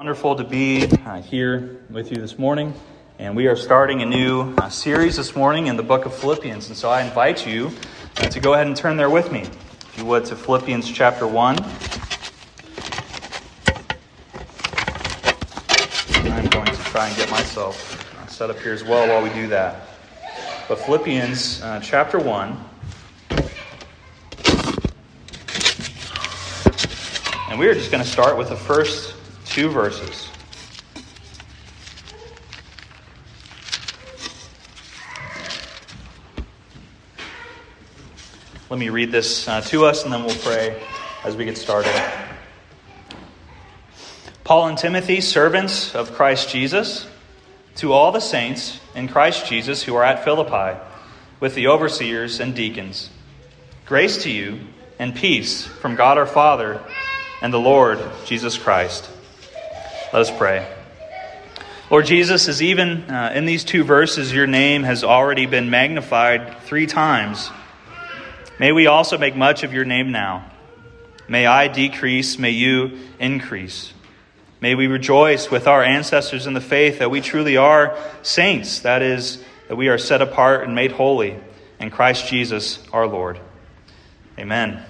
Wonderful to be uh, here with you this morning. And we are starting a new uh, series this morning in the book of Philippians. And so I invite you uh, to go ahead and turn there with me, if you would, to Philippians chapter 1. I'm going to try and get myself uh, set up here as well while we do that. But Philippians uh, chapter 1. And we are just going to start with the first two verses. Let me read this uh, to us and then we'll pray as we get started. Paul and Timothy, servants of Christ Jesus, to all the saints in Christ Jesus who are at Philippi, with the overseers and deacons. Grace to you and peace from God our Father and the Lord Jesus Christ. Let us pray. Lord Jesus, as even uh, in these two verses, your name has already been magnified three times, may we also make much of your name now. May I decrease, may you increase. May we rejoice with our ancestors in the faith that we truly are saints, that is, that we are set apart and made holy in Christ Jesus our Lord. Amen.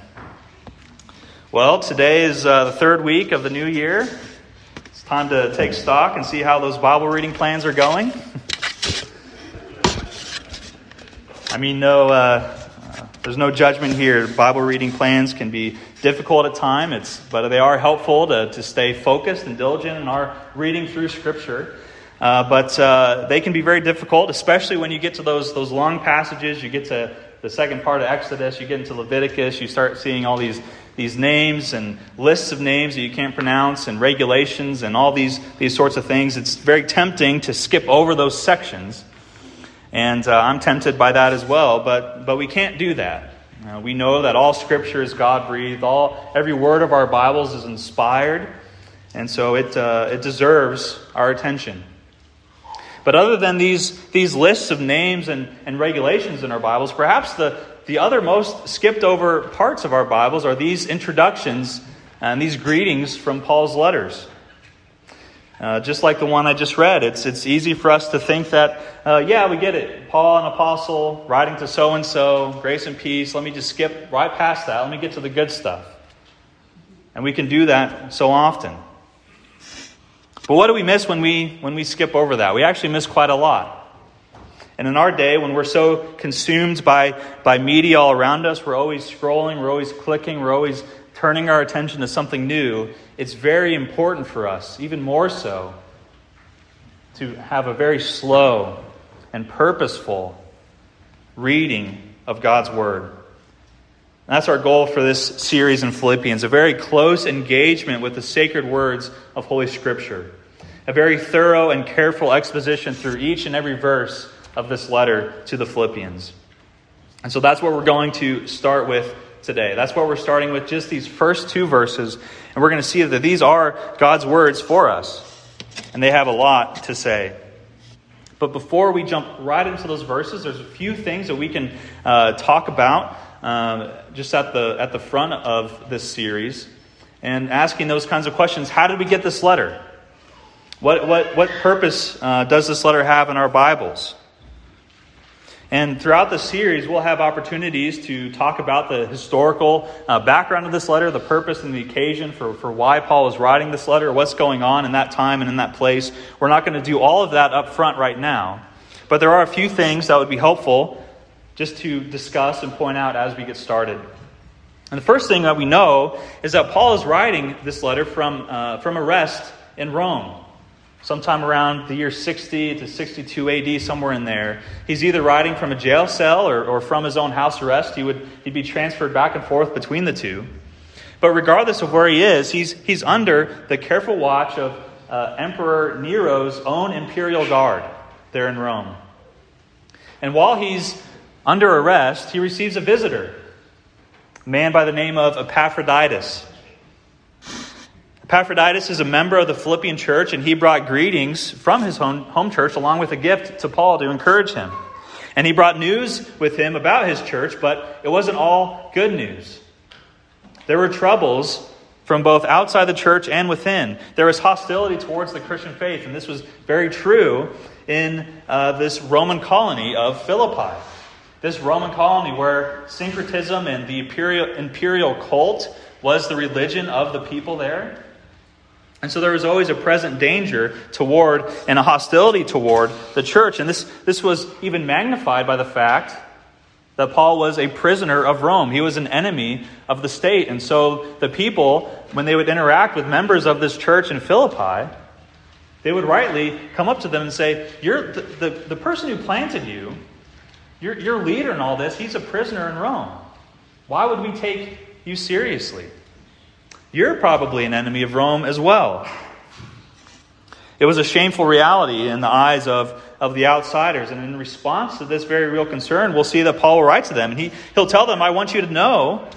Well, today is uh, the third week of the new year. Time to take stock and see how those Bible reading plans are going. I mean, no, uh, uh, there's no judgment here. Bible reading plans can be difficult at times, but they are helpful to, to stay focused and diligent in our reading through Scripture. Uh, but uh, they can be very difficult, especially when you get to those, those long passages. You get to the second part of Exodus, you get into Leviticus, you start seeing all these these names and lists of names that you can't pronounce and regulations and all these, these sorts of things. It's very tempting to skip over those sections. And uh, I'm tempted by that as well, but, but we can't do that. Uh, we know that all Scripture is God breathed, all, every word of our Bibles is inspired, and so it, uh, it deserves our attention. But other than these, these lists of names and, and regulations in our Bibles, perhaps the, the other most skipped over parts of our Bibles are these introductions and these greetings from Paul's letters. Uh, just like the one I just read, it's, it's easy for us to think that, uh, yeah, we get it. Paul, an apostle, writing to so and so, grace and peace. Let me just skip right past that. Let me get to the good stuff. And we can do that so often. But what do we miss when we, when we skip over that? We actually miss quite a lot. And in our day, when we're so consumed by, by media all around us, we're always scrolling, we're always clicking, we're always turning our attention to something new, it's very important for us, even more so, to have a very slow and purposeful reading of God's Word. That's our goal for this series in Philippians a very close engagement with the sacred words of Holy Scripture, a very thorough and careful exposition through each and every verse of this letter to the Philippians. And so that's what we're going to start with today. That's what we're starting with, just these first two verses. And we're going to see that these are God's words for us. And they have a lot to say. But before we jump right into those verses, there's a few things that we can uh, talk about um, just at the, at the front of this series and asking those kinds of questions. How did we get this letter? What, what, what purpose uh, does this letter have in our Bibles? And throughout the series, we'll have opportunities to talk about the historical uh, background of this letter, the purpose and the occasion for, for why Paul is writing this letter, what's going on in that time and in that place. We're not going to do all of that up front right now, but there are a few things that would be helpful just to discuss and point out as we get started. And the first thing that we know is that Paul is writing this letter from, uh, from arrest in Rome sometime around the year 60 to 62 AD, somewhere in there. He's either riding from a jail cell or, or from his own house arrest. He would, he'd be transferred back and forth between the two. But regardless of where he is, he's, he's under the careful watch of uh, Emperor Nero's own imperial guard there in Rome. And while he's under arrest, he receives a visitor, a man by the name of Epaphroditus. Epaphroditus is a member of the Philippian church, and he brought greetings from his home, home church along with a gift to Paul to encourage him. And he brought news with him about his church, but it wasn't all good news. There were troubles from both outside the church and within. There was hostility towards the Christian faith, and this was very true in uh, this Roman colony of Philippi. This Roman colony where syncretism and the imperial, imperial cult was the religion of the people there. And so there was always a present danger toward and a hostility toward the church. And this, this was even magnified by the fact that Paul was a prisoner of Rome. He was an enemy of the state. And so the people, when they would interact with members of this church in Philippi, they would rightly come up to them and say, You're the, the, the person who planted you, your, your leader in all this, he's a prisoner in Rome. Why would we take you seriously? You're probably an enemy of Rome as well. It was a shameful reality in the eyes of, of the outsiders. And in response to this very real concern, we'll see that Paul writes to them. And he, he'll tell them, I want you to know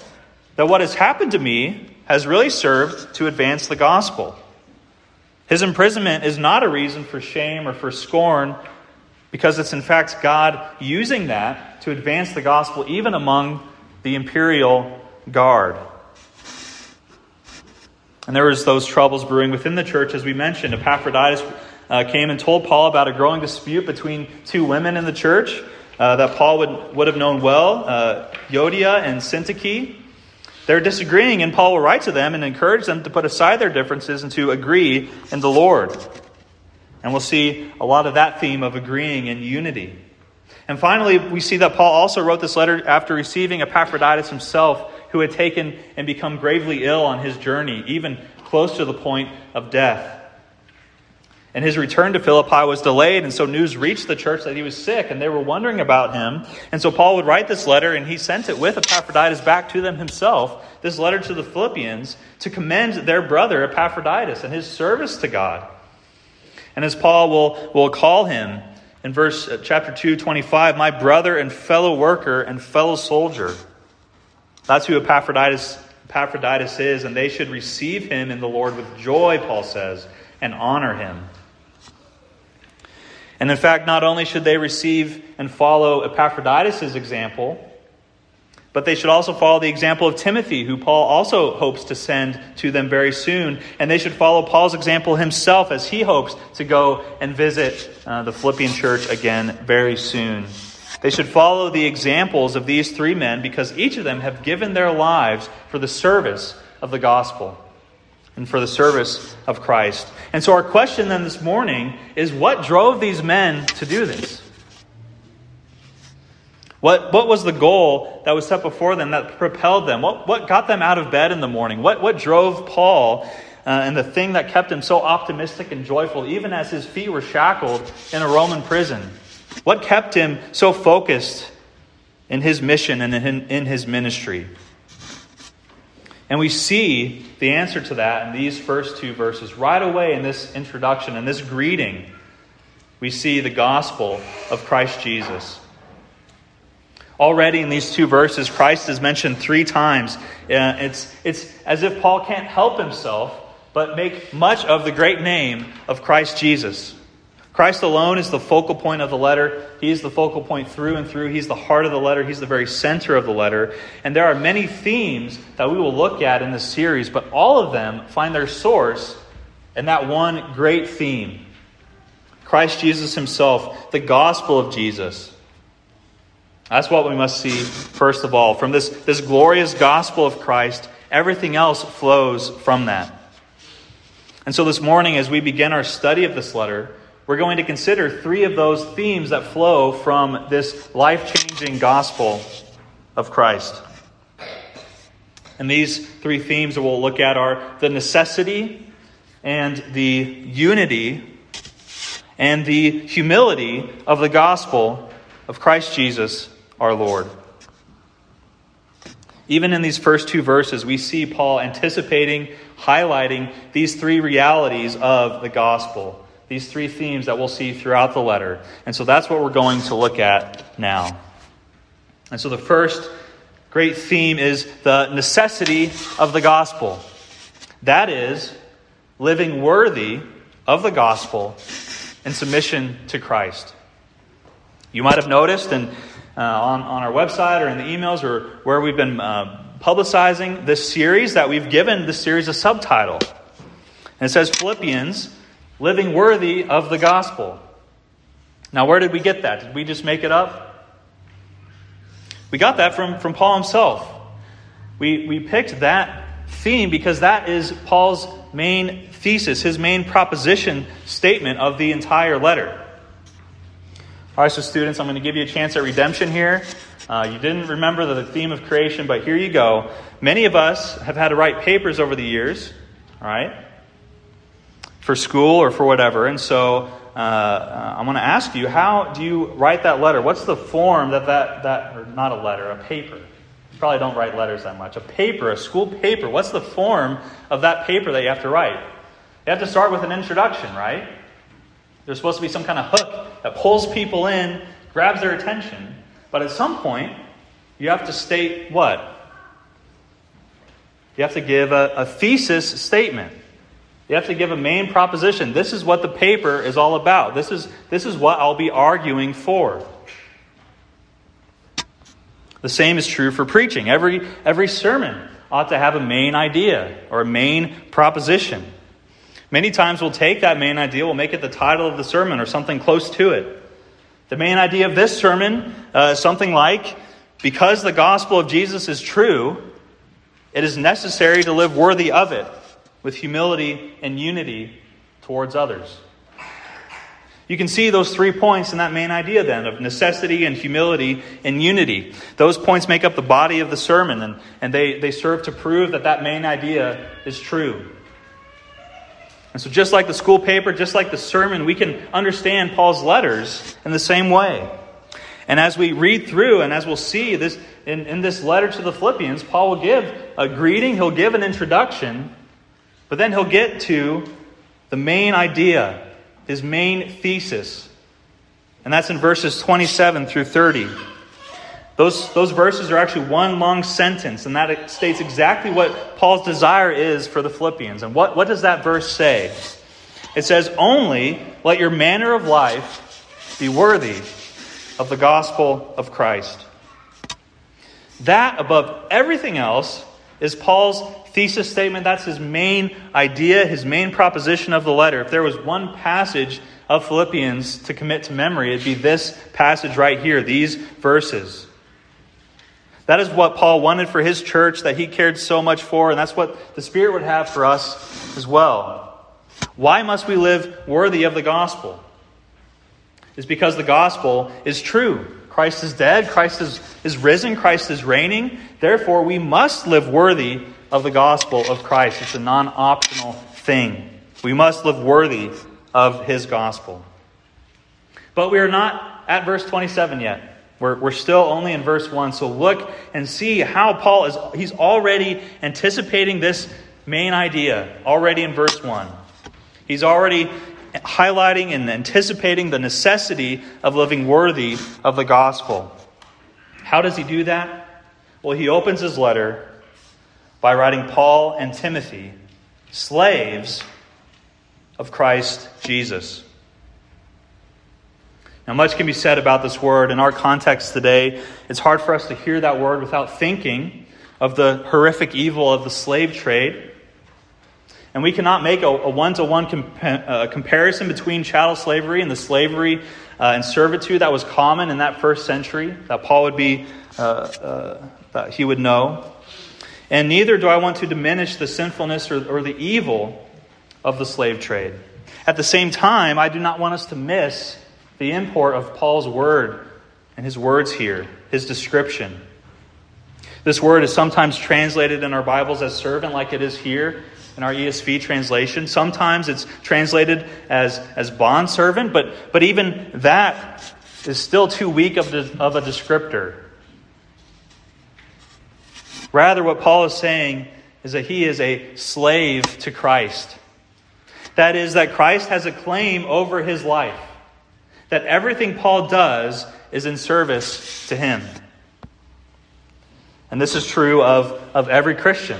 that what has happened to me has really served to advance the gospel. His imprisonment is not a reason for shame or for scorn, because it's in fact God using that to advance the gospel even among the imperial guard. And there was those troubles brewing within the church, as we mentioned. Epaphroditus uh, came and told Paul about a growing dispute between two women in the church uh, that Paul would, would have known well, uh, Euodia and Syntyche. They're disagreeing, and Paul will write to them and encourage them to put aside their differences and to agree in the Lord. And we'll see a lot of that theme of agreeing in unity. And finally, we see that Paul also wrote this letter after receiving Epaphroditus himself who had taken and become gravely ill on his journey, even close to the point of death. And his return to Philippi was delayed, and so news reached the church that he was sick, and they were wondering about him. And so Paul would write this letter, and he sent it with Epaphroditus back to them himself, this letter to the Philippians, to commend their brother Epaphroditus and his service to God. And as Paul will, will call him in verse uh, chapter 2, 25, my brother and fellow worker and fellow soldier. That's who Epaphroditus, Epaphroditus is, and they should receive him in the Lord with joy, Paul says, and honor him. And in fact, not only should they receive and follow Epaphroditus' example, but they should also follow the example of Timothy, who Paul also hopes to send to them very soon. And they should follow Paul's example himself as he hopes to go and visit uh, the Philippian church again very soon. They should follow the examples of these three men because each of them have given their lives for the service of the gospel and for the service of Christ. And so, our question then this morning is what drove these men to do this? What, what was the goal that was set before them that propelled them? What, what got them out of bed in the morning? What, what drove Paul uh, and the thing that kept him so optimistic and joyful, even as his feet were shackled in a Roman prison? What kept him so focused in his mission and in, in his ministry? And we see the answer to that in these first two verses. Right away in this introduction and this greeting, we see the gospel of Christ Jesus. Already in these two verses, Christ is mentioned three times. Uh, it's, it's as if Paul can't help himself but make much of the great name of Christ Jesus. Christ alone is the focal point of the letter. He is the focal point through and through. He's the heart of the letter. He's the very center of the letter. And there are many themes that we will look at in this series, but all of them find their source in that one great theme Christ Jesus Himself, the gospel of Jesus. That's what we must see first of all. From this, this glorious gospel of Christ, everything else flows from that. And so this morning, as we begin our study of this letter, we're going to consider three of those themes that flow from this life changing gospel of Christ. And these three themes that we'll look at are the necessity and the unity and the humility of the gospel of Christ Jesus our Lord. Even in these first two verses, we see Paul anticipating, highlighting these three realities of the gospel these three themes that we'll see throughout the letter. And so that's what we're going to look at now. And so the first great theme is the necessity of the gospel. That is, living worthy of the gospel in submission to Christ. You might have noticed and uh, on, on our website or in the emails or where we've been uh, publicizing this series that we've given this series a subtitle. And it says Philippians, living worthy of the gospel. Now, where did we get that? Did we just make it up? We got that from, from Paul himself. We, we picked that theme because that is Paul's main thesis, his main proposition statement of the entire letter. All right, so students, I'm going to give you a chance at redemption here. Uh, you didn't remember the theme of creation, but here you go. Many of us have had to write papers over the years, all right, for school or for whatever. And so uh, uh, I'm going to ask you, how do you write that letter? What's the form that that, that or not a letter, a paper? You probably don't write letters that much. A paper, a school paper, what's the form of that paper that you have to write? You have to start with an introduction, right? There's supposed to be some kind of hook that pulls people in, grabs their attention. But at some point, you have to state what? You have to give a, a thesis statement. You have to give a main proposition. This is what the paper is all about. This is, this is what I'll be arguing for. The same is true for preaching. Every, every sermon ought to have a main idea or a main proposition. Many times we'll take that main idea, we'll make it the title of the sermon or something close to it. The main idea of this sermon uh, is something like because the gospel of Jesus is true, it is necessary to live worthy of it with humility and unity towards others. You can see those three points in that main idea then of necessity and humility and unity. Those points make up the body of the sermon, and, and they, they serve to prove that that main idea is true. And so, just like the school paper, just like the sermon, we can understand Paul's letters in the same way. And as we read through, and as we'll see this in, in this letter to the Philippians, Paul will give a greeting, he'll give an introduction, but then he'll get to the main idea, his main thesis. And that's in verses 27 through 30. Those, those verses are actually one long sentence, and that states exactly what Paul's desire is for the Philippians. And what, what does that verse say? It says, Only let your manner of life be worthy of the gospel of Christ. That, above everything else, is Paul's thesis statement. That's his main idea, his main proposition of the letter. If there was one passage of Philippians to commit to memory, it'd be this passage right here, these verses. That is what Paul wanted for his church that he cared so much for, and that's what the Spirit would have for us as well. Why must we live worthy of the gospel? Is because the gospel is true. Christ is dead, Christ is, is risen, Christ is reigning. Therefore, we must live worthy of the gospel of Christ. It's a non optional thing. We must live worthy of his gospel. But we are not at verse 27 yet. We're, we're still only in verse 1. So look and see how Paul is, he's already anticipating this main idea, already in verse 1. He's already highlighting and anticipating the necessity of living worthy of the gospel. How does he do that? Well, he opens his letter by writing Paul and Timothy, slaves of Christ Jesus. Now, much can be said about this word. In our context today, it's hard for us to hear that word without thinking of the horrific evil of the slave trade. And we cannot make a one to one comparison between chattel slavery and the slavery uh, and servitude that was common in that first century, that Paul would be, uh, uh, that he would know. And neither do I want to diminish the sinfulness or, or the evil of the slave trade. At the same time, I do not want us to miss the import of Paul's word and his words here, his description. This word is sometimes translated in our Bibles as servant, like it is here in our ESV translation. Sometimes it's translated as, as bondservant, but, but even that is still too weak of, the, of a descriptor. Rather, what Paul is saying is that he is a slave to Christ. That is, that Christ has a claim over his life that everything Paul does is in service to him. And this is true of, of every Christian.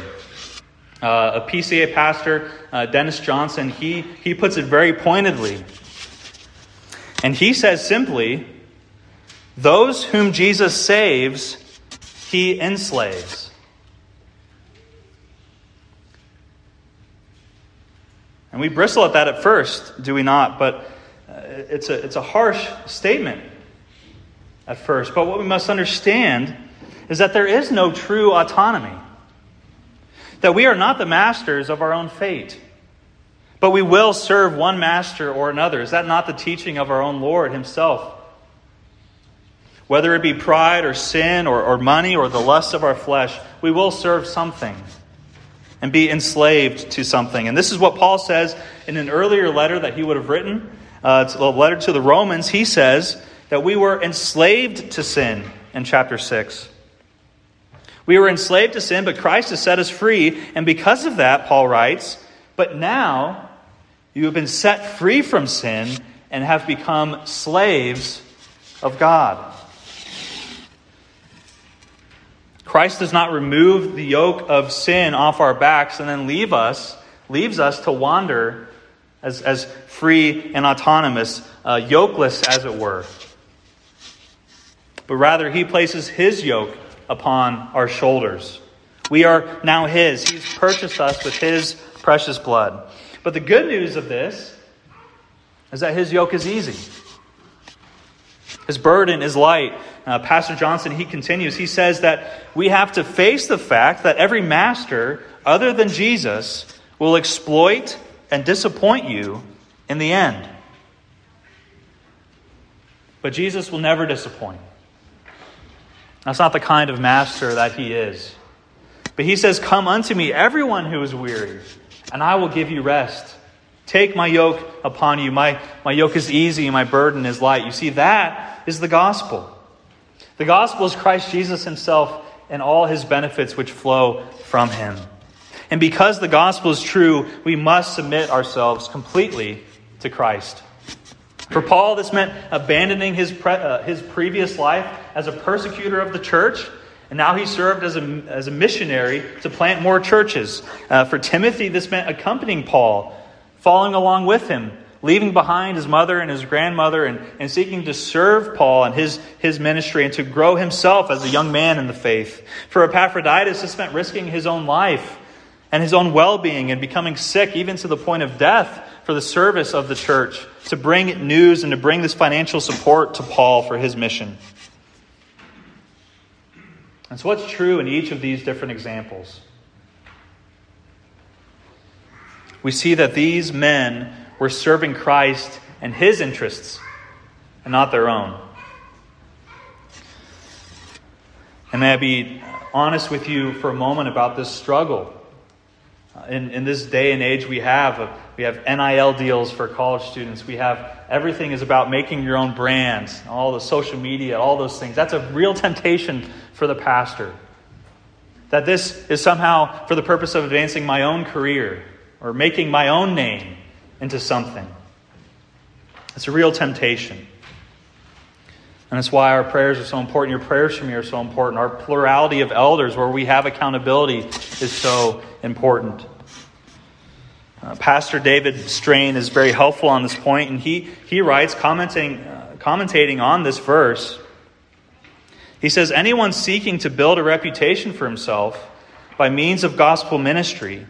Uh, a PCA pastor, uh, Dennis Johnson, he, he puts it very pointedly. And he says simply those whom Jesus saves, he enslaves. And we bristle at that at first, do we not? But uh, it's a, it's a harsh statement at first. But what we must understand is that there is no true autonomy that we are not the masters of our own fate. But we will serve one master or another. Is that not the teaching of our own Lord Himself? Whether it be pride or sin or, or money or the lust of our flesh, we will serve something and be enslaved to something. And this is what Paul says in an earlier letter that he would have written, uh, a letter to the Romans. He says that we were enslaved to sin in chapter 6. We were enslaved to sin, but Christ has set us free. And because of that, Paul writes, but now you have been set free from sin and have become slaves of God. Christ does not remove the yoke of sin off our backs and then leave us, leaves us to wander as, as free and autonomous, uh, yokeless as it were. But rather, he places his yoke upon our shoulders. We are now his. He's purchased us with his precious blood. But the good news of this is that his yoke is easy. His burden is light. Uh, Pastor Johnson, he continues, he says that we have to face the fact that every master other than Jesus will exploit and disappoint you in the end. But Jesus will never disappoint. That's not the kind of master that he is. But he says, Come unto me, everyone who is weary, and I will give you rest. Take my yoke upon you. My, my yoke is easy and my burden is light. You see, that is the gospel. The gospel is Christ Jesus himself and all his benefits which flow from him. And because the gospel is true, we must submit ourselves completely to Christ. For Paul, this meant abandoning his, pre- uh, his previous life as a persecutor of the church, and now he served as a, as a missionary to plant more churches. Uh, for Timothy, this meant accompanying Paul, following along with him, leaving behind his mother and his grandmother and, and seeking to serve Paul and his, his ministry and to grow himself as a young man in the faith. For Epaphroditus, this meant risking his own life and his own well being and becoming sick, even to the point of death, for the service of the church, to bring news and to bring this financial support to Paul for his mission. And so, what's true in each of these different examples? We see that these men were serving Christ and his interests and not their own. And may I be honest with you for a moment about this struggle. In, in this day and age we have, uh, we have NIL deals for college students. We have everything is about making your own brands, all the social media, all those things. That's a real temptation for the pastor. That this is somehow for the purpose of advancing my own career or making my own name into something. It's a real temptation. And that's why our prayers are so important. Your prayers for me are so important. Our plurality of elders, where we have accountability, is so important. Uh, Pastor David Strain is very helpful on this point, and he, he writes, commenting, uh, commentating on this verse, he says, Anyone seeking to build a reputation for himself by means of gospel ministry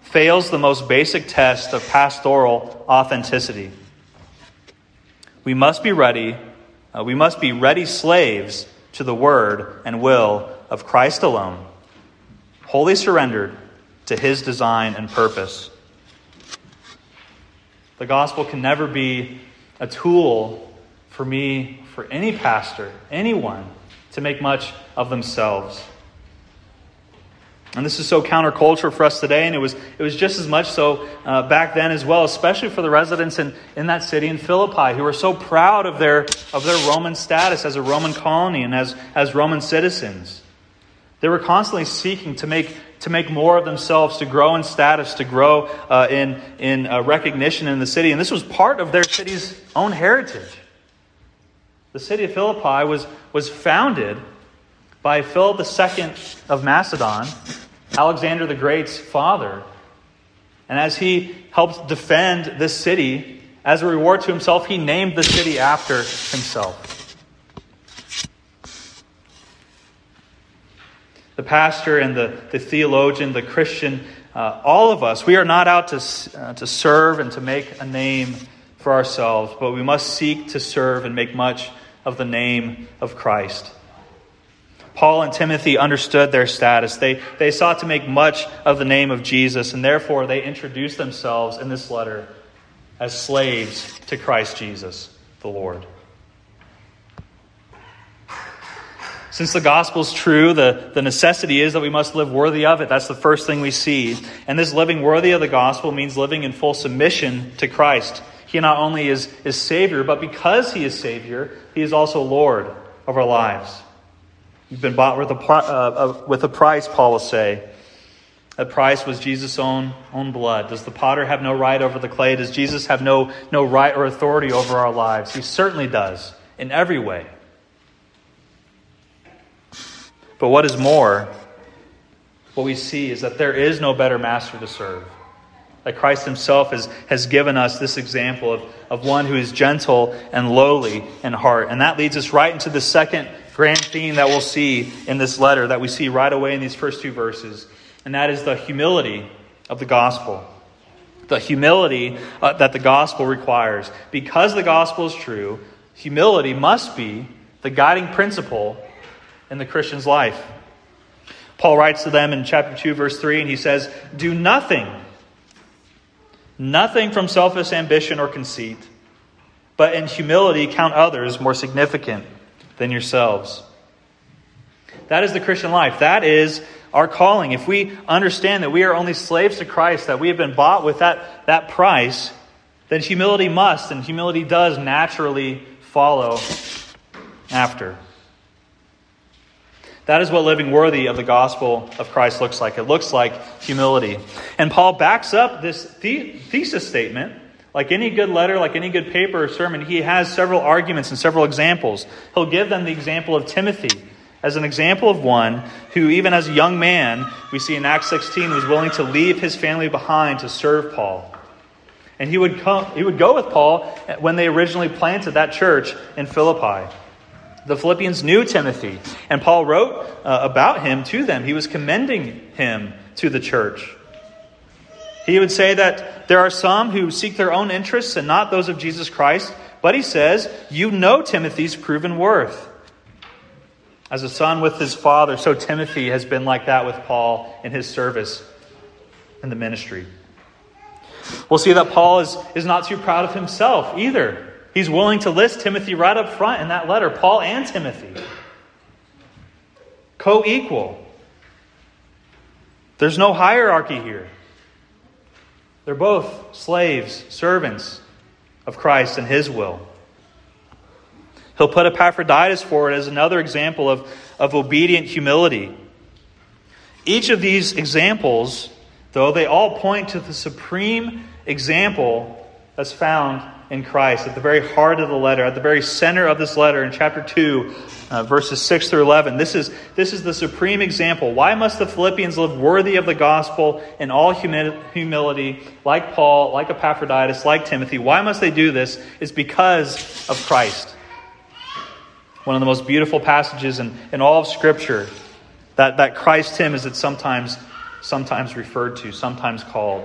fails the most basic test of pastoral authenticity. We must be ready, uh, we must be ready slaves to the word and will of Christ alone, wholly surrendered to his design and purpose. The gospel can never be a tool for me, for any pastor, anyone, to make much of themselves. And this is so counterculture for us today, and it was, it was just as much so uh, back then as well, especially for the residents in, in that city in Philippi who were so proud of their, of their Roman status as a Roman colony and as, as Roman citizens. They were constantly seeking to make, to make more of themselves, to grow in status, to grow uh, in, in uh, recognition in the city. And this was part of their city's own heritage. The city of Philippi was, was founded by Philip II of Macedon, Alexander the Great's father. And as he helped defend this city, as a reward to himself, he named the city after himself. The pastor and the, the theologian, the Christian uh, all of us, we are not out to, uh, to serve and to make a name for ourselves, but we must seek to serve and make much of the name of Christ. Paul and Timothy understood their status. They, they sought to make much of the name of Jesus, and therefore they introduced themselves in this letter as slaves to Christ Jesus, the Lord. Since the gospel is true, the, the necessity is that we must live worthy of it. That's the first thing we see. And this living worthy of the gospel means living in full submission to Christ. He not only is, is Savior, but because He is Savior, He is also Lord of our lives. You've been bought with a, uh, uh, with a price, Paul will say. That price was Jesus' own, own blood. Does the potter have no right over the clay? Does Jesus have no, no right or authority over our lives? He certainly does, in every way. But what is more, what we see is that there is no better master to serve. That Christ himself has, has given us this example of, of one who is gentle and lowly in heart. And that leads us right into the second grand theme that we'll see in this letter that we see right away in these first two verses. And that is the humility of the gospel. The humility uh, that the gospel requires. Because the gospel is true, humility must be the guiding principle in the Christian's life. Paul writes to them in chapter 2, verse 3, and he says, Do nothing Nothing from selfish ambition or conceit, but in humility count others more significant than yourselves. That is the Christian life. That is our calling. If we understand that we are only slaves to Christ, that we have been bought with that, that price, then humility must, and humility does naturally follow after. That is what living worthy of the gospel of Christ looks like. It looks like humility. And Paul backs up this the- thesis statement. Like any good letter, like any good paper or sermon, he has several arguments and several examples. He'll give them the example of Timothy as an example of one who, even as a young man, we see in Acts 16, was willing to leave his family behind to serve Paul. And he would, come, he would go with Paul when they originally planted that church in Philippi. The Philippians knew Timothy, and Paul wrote uh, about him to them. He was commending him to the church. He would say that there are some who seek their own interests and not those of Jesus Christ, but he says, You know Timothy's proven worth. As a son with his father, so Timothy has been like that with Paul in his service in the ministry. We'll see that Paul is, is not too proud of himself either. He's willing to list Timothy right up front in that letter, Paul and Timothy. Co equal. There's no hierarchy here. They're both slaves, servants of Christ and his will. He'll put Epaphroditus forward as another example of, of obedient humility. Each of these examples, though, they all point to the supreme example that's found in Christ at the very heart of the letter, at the very center of this letter in chapter 2, uh, verses 6 through 11. This is, this is the supreme example. Why must the Philippians live worthy of the gospel in all humi- humility, like Paul, like Epaphroditus, like Timothy? Why must they do this? It's because of Christ. One of the most beautiful passages in, in all of Scripture, that, that Christ hymn is it sometimes, sometimes referred to, sometimes called.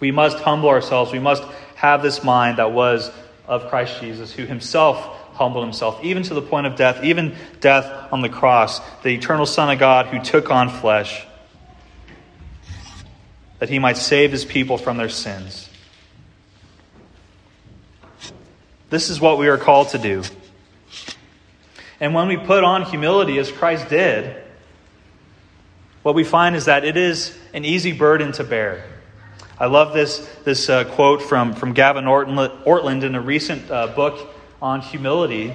We must humble ourselves. We must have this mind that was of Christ Jesus, who himself humbled himself, even to the point of death, even death on the cross, the eternal Son of God who took on flesh, that he might save his people from their sins. This is what we are called to do. And when we put on humility as Christ did, what we find is that it is an easy burden to bear. I love this, this uh, quote from, from Gavin Ortlund in a recent uh, book on humility.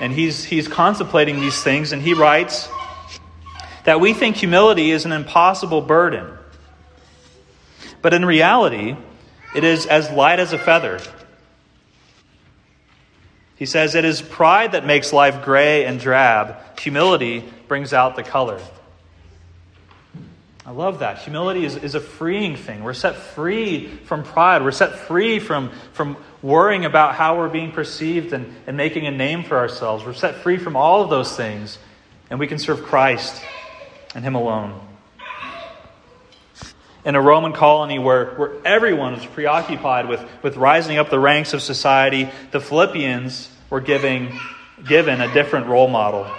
And he's, he's contemplating these things, and he writes that we think humility is an impossible burden. But in reality, it is as light as a feather. He says, It is pride that makes life gray and drab. Humility brings out the color. I love that. Humility is, is a freeing thing. We're set free from pride. We're set free from, from worrying about how we're being perceived and, and making a name for ourselves. We're set free from all of those things, and we can serve Christ and Him alone. in a Roman colony where, where everyone was preoccupied with, with rising up the ranks of society, the Philippians were giving, given a different role model.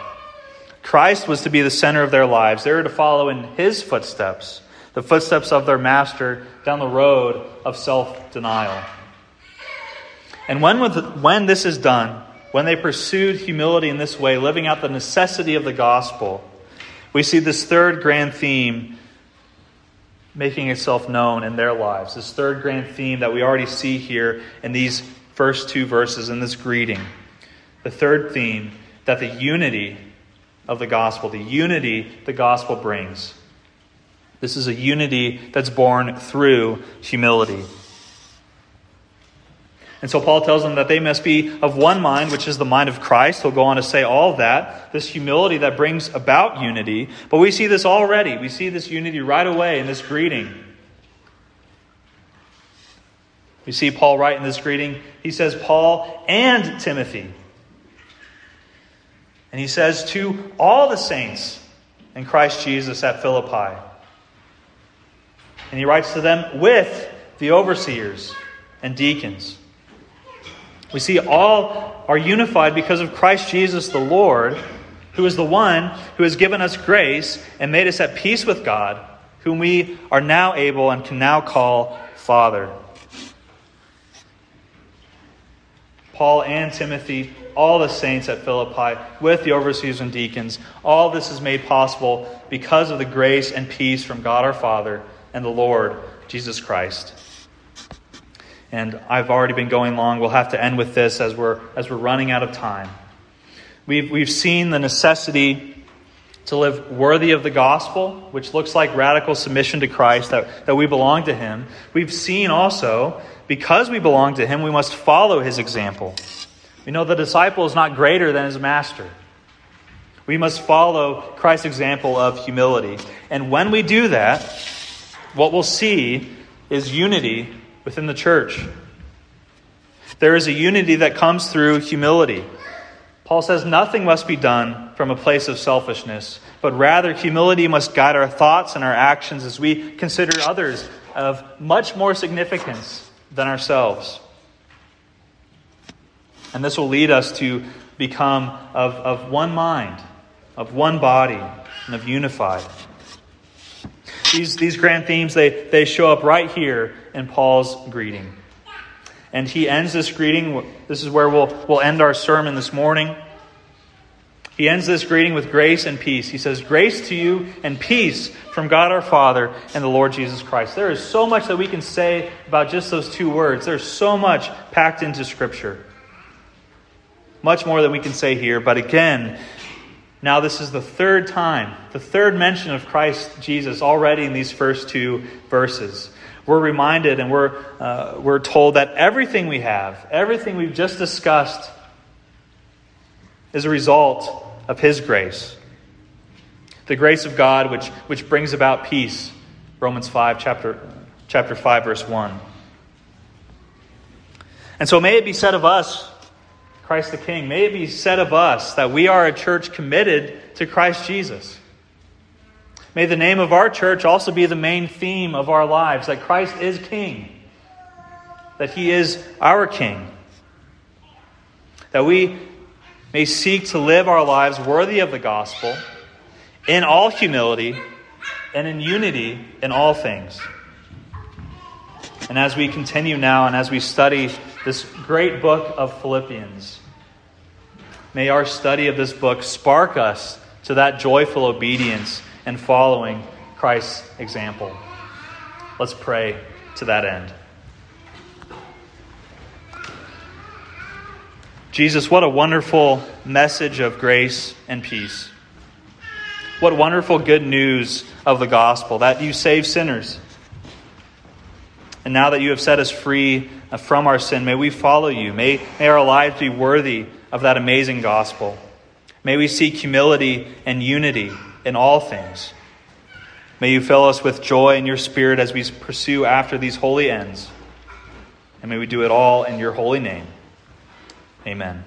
Christ was to be the center of their lives. They were to follow in his footsteps, the footsteps of their master down the road of self denial. And when, when this is done, when they pursued humility in this way, living out the necessity of the gospel, we see this third grand theme making itself known in their lives. This third grand theme that we already see here in these first two verses in this greeting. The third theme that the unity of the gospel, the unity the gospel brings. This is a unity that's born through humility. And so Paul tells them that they must be of one mind, which is the mind of Christ. He'll go on to say all that, this humility that brings about unity. But we see this already. We see this unity right away in this greeting. We see Paul write in this greeting. He says, Paul and Timothy. And he says, to all the saints in Christ Jesus at Philippi. And he writes to them with the overseers and deacons. We see all are unified because of Christ Jesus the Lord, who is the one who has given us grace and made us at peace with God, whom we are now able and can now call Father. Paul and Timothy, all the saints at Philippi, with the overseers and deacons, all this is made possible because of the grace and peace from God our Father and the Lord Jesus Christ. And I've already been going long. We'll have to end with this as we're, as we're running out of time. We've, we've seen the necessity to live worthy of the gospel, which looks like radical submission to Christ, that, that we belong to Him. We've seen also, because we belong to Him, we must follow His example. We know the disciple is not greater than his master. We must follow Christ's example of humility. And when we do that, what we'll see is unity within the church. There is a unity that comes through humility. Paul says nothing must be done from a place of selfishness, but rather humility must guide our thoughts and our actions as we consider others of much more significance than ourselves. And this will lead us to become of, of one mind, of one body, and of unified. These, these grand themes, they, they show up right here in Paul's greeting. And he ends this greeting. This is where we'll, we'll end our sermon this morning. He ends this greeting with grace and peace. He says, Grace to you and peace from God our Father and the Lord Jesus Christ. There is so much that we can say about just those two words. There's so much packed into Scripture. Much more than we can say here. But again, now, this is the third time, the third mention of Christ Jesus already in these first two verses. We're reminded and we're, uh, we're told that everything we have, everything we've just discussed, is a result of His grace. The grace of God, which, which brings about peace. Romans 5, chapter, chapter 5, verse 1. And so may it be said of us Christ the King. May it be said of us that we are a church committed to Christ Jesus. May the name of our church also be the main theme of our lives that Christ is King, that He is our King. That we may seek to live our lives worthy of the gospel in all humility and in unity in all things. And as we continue now and as we study this great book of Philippians. May our study of this book spark us to that joyful obedience and following Christ's example. Let's pray to that end. Jesus, what a wonderful message of grace and peace. What wonderful good news of the gospel that you save sinners and now that you have set us free uh, from our sin, may we follow you. May, may our lives be worthy of that amazing gospel. May we seek humility and unity in all things. May you fill us with joy in your spirit as we pursue after these holy ends. And may we do it all in your holy name. Amen.